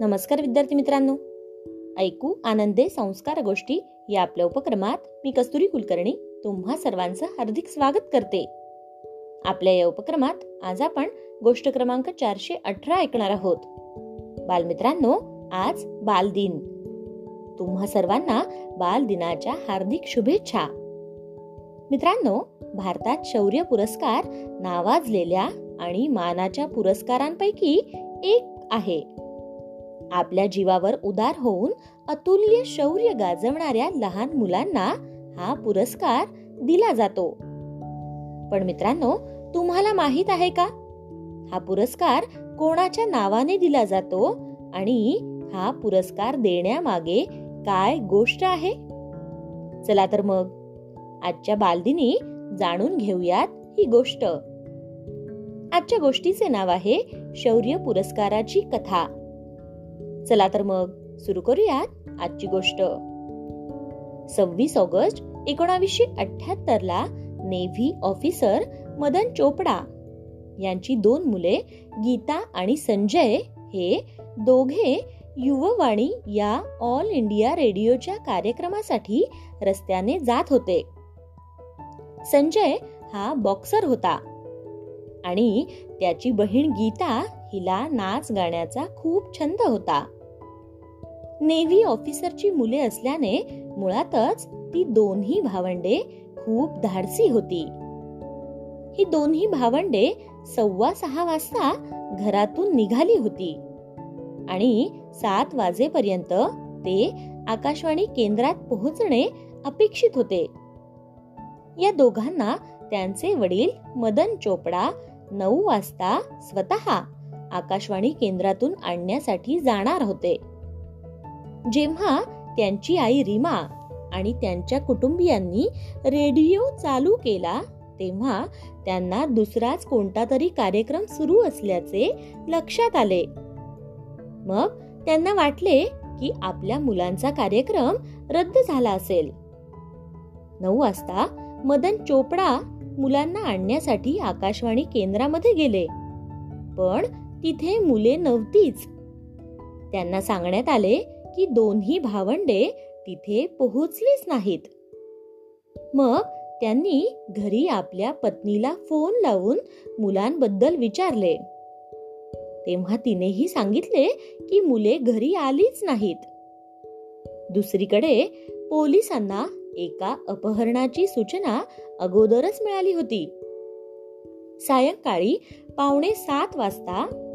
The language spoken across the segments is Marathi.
नमस्कार विद्यार्थी मित्रांनो. ऐकू आनंदे संस्कार गोष्टी या आपल्या उपक्रमात मी कस्तुरी कुलकर्णी तुम्हा सर्वांचं हार्दिक स्वागत करते. आपल्या या उपक्रमात आज आपण गोष्ट क्रमांक चारशे अठरा ऐकणार आहोत. बालमित्रांनो आज बालदिन. तुम्हा सर्वांना बालदिनाच्या हार्दिक शुभेच्छा. मित्रांनो भारतात शौर्य पुरस्कार नावाजलेल्या आणि मानाच्या पुरस्कारांपैकी एक आहे. आपल्या जीवावर उदार होऊन अतुल्य शौर्य गाजवणाऱ्या लहान मुलांना हा पुरस्कार दिला जातो. पण मित्रांनो तुम्हाला माहीत आहे का? हा पुरस्कार कोणाच्या नावाने दिला जातो आणि हा पुरस्कार देण्यामागे काय गोष्ट आहे? चला तर मग आजच्या बालदिनी जाणून घेऊयात ही गोष्ट. आजच्या गोष्टीचे नाव आहे शौर्य पुरस्काराची कथा. चला तर मग सुरू करूयात आजची गोष्ट. सव्वीस ऑगस्ट एकोणावीसशे अठ्याहत्तर ला नेव्ही ऑफिसर मदन चोपडा यांची दोन मुले गीता आणि संजय हे दोघे युववाणी या ऑल इंडिया रेडिओच्या कार्यक्रमासाठी रस्त्याने जात होते. संजय हा बॉक्सर होता आणि त्याची बहीण गीता हिला नाच गाण्याचा खूप छंद होता. नेव्ही ऑफिसरची मुले असल्याने मुळातच ती दोन्ही भावंडे खूप धाडसी होती. ही दोन्ही भावंडे सव्वा सहा वाजता घरातून निघाली होती आणि सात वाजेपर्यंत ते आकाशवाणी केंद्रात पोहोचणे अपेक्षित होते. या दोघांना त्यांचे वडील मदन चोपडा नऊ वाजता स्वतः आकाशवाणी केंद्रातून आणण्यासाठी जाणार होते. जेव्हा त्यांची आई रीमा आणि त्यांच्या कुटुंबियांनी रेडिओ चालू केला तेव्हा त्यांना दुसराच कोणता तरी कार्यक्रम सुरू असल्याचे लक्षात आले. मग त्यांना वाटले की आपल्या मुलांचा कार्यक्रम रद्द झाला असेल. नऊ वाजता मदन चोपडा मुलांना आणण्यासाठी आकाशवाणी केंद्रामध्ये गेले. पण तिथे मुले नव्हतीच. त्यांना सांगण्यात आले की दोन्ही भावंडे तिथे पोहोचलीच नाहीत. मग त्यांनी घरी आपल्या पत्नीला फोन लावून मुलांबद्दल विचारले. तेव्हा तिनेही सांगितले की मुले घरी आलीच नाहीत. दुसरीकडे पोलिसांना एका अपहरणाची सूचना अगोदरच मिळाली होती. सायंकाळी पावणे सात वाजता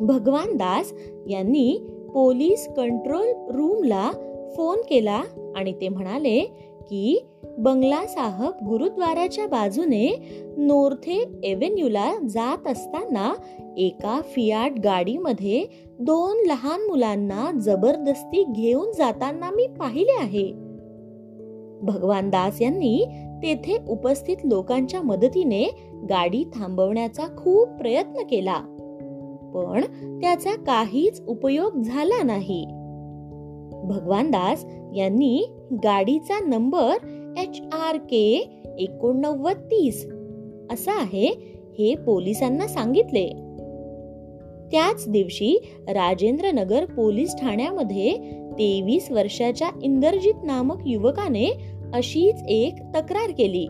भगवान दास यांनी पोलीस कंट्रोल रूमला फोन केला आणि ते म्हणाले की बंगला साहब गुरुद्वाराच्या बाजूने नोर्थे एव्हेन्यूला जात असताना एका फियाट गाडीमध्ये दोन लहान मुलांना जबरदस्ती घेऊन जाताना मी पाहिले आहे. भगवान दास यांनी तेथे उपस्थित लोकांच्या मदतीने गाडी थांबवण्याचा खूप प्रयत्न केला. पण त्याचा काहीच उपयोग झाला नाही. भगवान दास यांनी गाडीचा नंबर एच आर के एकोणनव्वद तीस असा आहे हे पोलिसांना सांगितले. त्याच दिवशी राजेंद्र नगर पोलीस ठाण्यामध्ये तेवीस वर्षाच्या इंदरजीत नामक युवकाने अशीच एक तक्रार केली.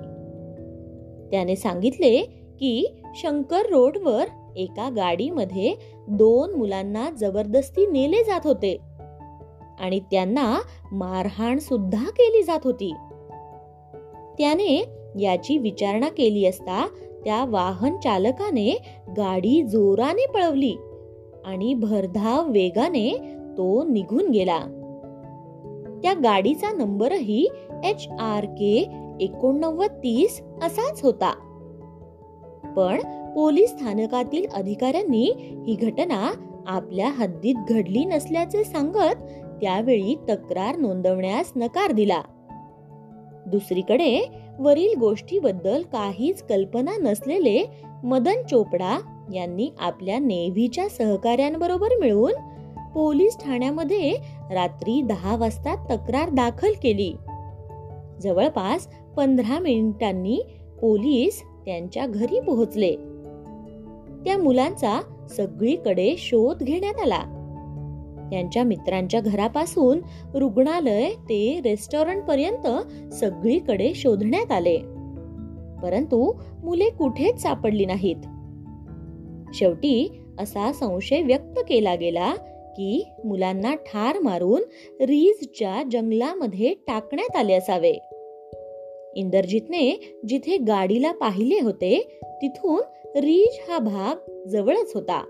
त्याने सांगितले की शंकर रोडवर एका गाडीमध्ये दोन मुलांना जबरदस्ती नेले जात होते. आणि त्यांना मारहाण सुद्धा केली जात होती. त्याने याची विचारणा केली असता त्या वाहन चालकाने गाडी जोराने पळवली आणि भरधाव वेगाने तो निघून गेला. त्या गाडीचा नंबरही एच आर के एकोणनव्वद तीस असाच होता. पण पोलीस स्थानकातील अधिकाऱ्यांनी ही घटना आपल्या हद्दीत घडली नसल्याचे सांगत त्यावेळी तक्रार नोंदवण्यास नकार दिला. दुसरीकडे वरील गोष्टीबद्दल काहीच कल्पना नसलेले मदन चोपडा यांनी आपल्या नेव्हीच्या सहकाऱ्यांबरोबर मिळून पोलीस ठाण्यामध्ये रात्री दहा वाजता तक्रार दाखल केली. जवळपास पंधरा मिनिटांनी पोलीस त्यांच्या घरी पोहोचले. त्या मुलांचा सगळीकडे शोध घेण्यात आला. त्यांच्या मित्रांच्या घरापासून रुग्णालय ते रेस्टॉरंट पर्यंत सगळीकडे शोधण्यात आले. परंतु मुले कुठेच सापडली नाहीत. शेवटी असा संशय व्यक्त केला गेला की मुलांना ठार मारून रीजच्या जंगलामध्ये टाकण्यात आले असावे. इंदरजितने जिथे गाडीला पाहिले होते तिथून रीज हा भाग जवळच होता.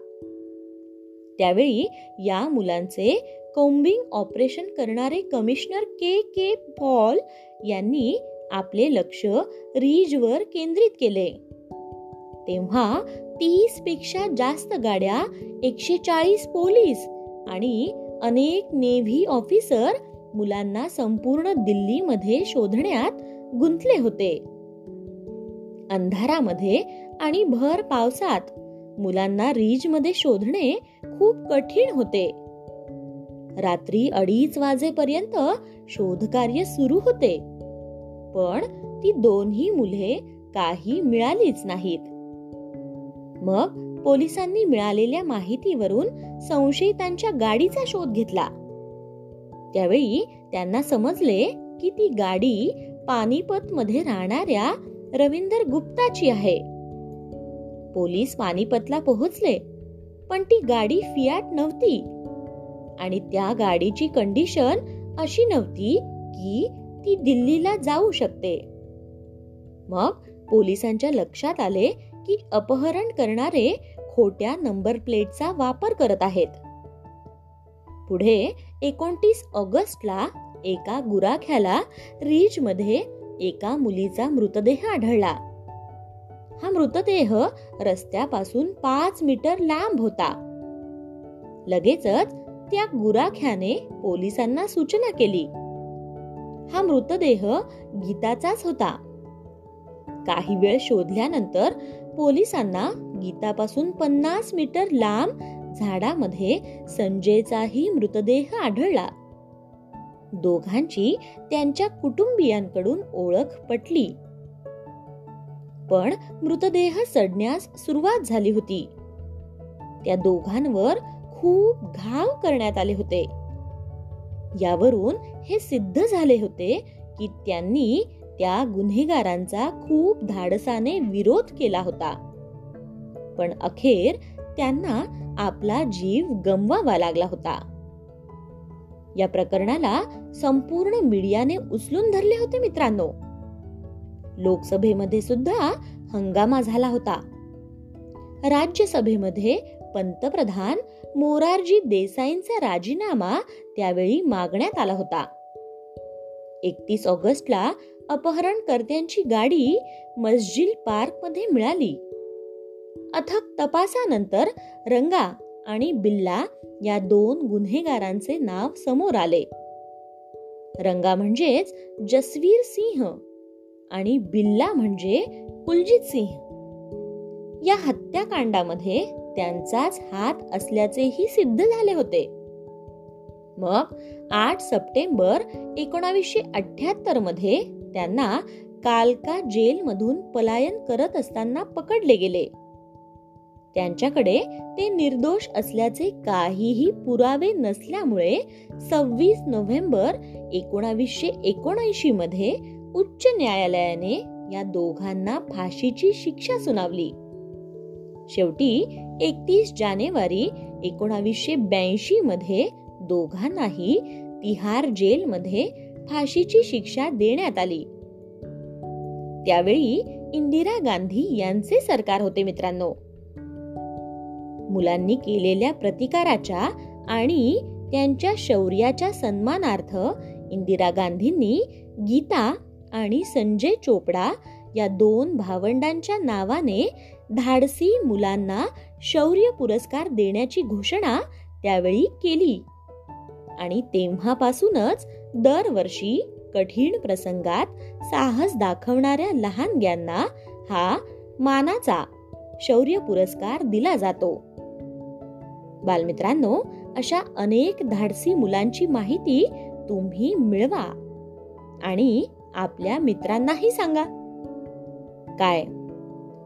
त्यावेळी या मुलांचे कोम्बिंग ऑपरेशन करणारे कमिशनर के के पॉल यांनी आपले लक्ष रीजवर केंद्रित केले. तेव्हा तीसपेक्षा जास्त गाड्या एकशे चाळीस पोलीस आणि अनेक नेव्ही ऑफिसर मुलांना संपूर्ण दिल्लीमध्ये शोधण्यात गुंतले होते. अंधारामध्ये आणि भर पावसात मुलांना रीजमध्ये शोधणे खूप कठीण होते. रात्री अडीच वाजेपर्यंत शोधकार्य सुरू होते. पण ती दोन्ही मुले काही मिळालीच नाहीत. मग पोलिसांनी मिळालेल्या माहितीवरून संशयितांच्या गाडीचा शोध घेतला. त्यावेळी त्यांना समजले की ती गाडी पानिपत मध्ये राहणाऱ्या रवींदर गुप्ताची आहे. पोलीस पानिपतला पोहोचले पण ती गाडी फियाट नव्हती. आणि त्या गाडीची कंडिशन अशी नव्हती की ती दिल्लीला जाऊ शकते. मग पोलिसांच्या लक्षात आले की अपहरण करणारे खोट्या नंबर प्लेटचा वापर करत आहेत. पुढे एकोणतीस ऑगस्टला एका गुराख्याला रीजमध्ये एका मुलीचा मृतदेह आढळला. हा मृतदेह रस्त्यापासून पाच मीटर लांब होता. लगेचच त्या गुराख्याने पोलिसांना सूचना केली. हा मृतदेह गीताचाच होता. काही वेळ शोधल्यानंतर पोलिसांना गीतापासून पन्नास मीटर लांब झाडामध्ये संजयचाही मृतदेह आढळला. दोघांची त्यांच्या कुटुंबियांकडून ओळख पटली. पण मृतदेह सडण्यास सुरुवात झाली होती. त्या दोघांवर खूप घाव करण्यात आले होते. यावरून हे सिद्ध झाले होते की त्यांनी त्या गुन्हेगारांचा खूप धाडसाने विरोध केला होता. पण अखेर त्यांना आपला जीव गमवावा लागला होता. या प्रकरणाला संपूर्ण मीडियाने उचलून धरले होते मित्रांनो. लोकसभेमध्ये सुद्धा हंगामा झाला होता. राज्यसभेमध्ये पंतप्रधान मोरारजी देसाईंचा राजीनामा त्यावेळी मागण्यात आला होता. एकतीस ऑगस्टला अपहरणकर्त्यांची गाडी मस्जिद पार्कमध्ये मिळाली. अथक तपासानंतर रंगा आणि बिल्ला या दोन गुन्हेगारांचे नाव समोर आले. रंगा म्हणजेच जसवीर सिंह आणि बिल्ला म्हणजे कुलजित सिंह. या हत्याकांडामध्ये त्यांचाच हात असल्याचेही सिद्ध झाले होते. मग आठ सप्टेंबर एकोणावीसशे अठ्याहत्तरमध्ये त्यांना कालका जेलमधून पलायन करत असताना पकडले गेले. त्यांच्याकडे ते निर्दोष असल्याचे काहीही पुरावे नसल्यामुळे सव्वीस नोव्हेंबर एकोणावीसशे एकोणऐंशी मध्ये उच्च न्यायालयाने या दोघांना फाशीची शिक्षा सुनावली. शेवटी एकतीस जानेवारी एकोणावीसशे ब्याऐंशी मध्ये दोघांनाही तिहार जेलमध्ये फाशीची शिक्षा देण्यात आली. त्यावेळी इंदिरा गांधी यांचे सरकार होते मित्रांनो. मुलांनी केलेल्या प्रतिकाराच्या आणि त्यांच्या शौर्याच्या सन्मानार्थ इंदिरा गांधींनी गीता आणि संजय चोपडा या दोन भावंडांच्या नावाने धाडसी मुलांना शौर्य पुरस्कार देण्याची घोषणा त्यावेळी केली. आणि तेव्हापासूनच दरवर्षी कठीण प्रसंगात साहस दाखवणाऱ्या लहानग्यांना हा मानाचा शौर्य पुरस्कार दिला जातो. बालमित्रांनो अशा अनेक धाडसी मुलांची माहिती तुम्ही मिळवा आणि आपल्या मित्रांनाही सांगा. काय?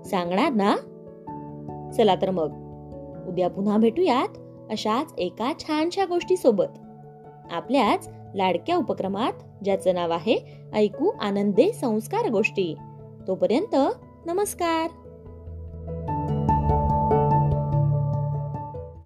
सांगणार ना? चला तर मग. उद्या पुन्हा भेटूयात अशाच एका छानशा गोष्टी सोबत आपल्याच लाडक्या उपक्रमात ज्याचं नाव आहे ऐकू आनंदे संस्कार गोष्टी. तोपर्यंत नमस्कार.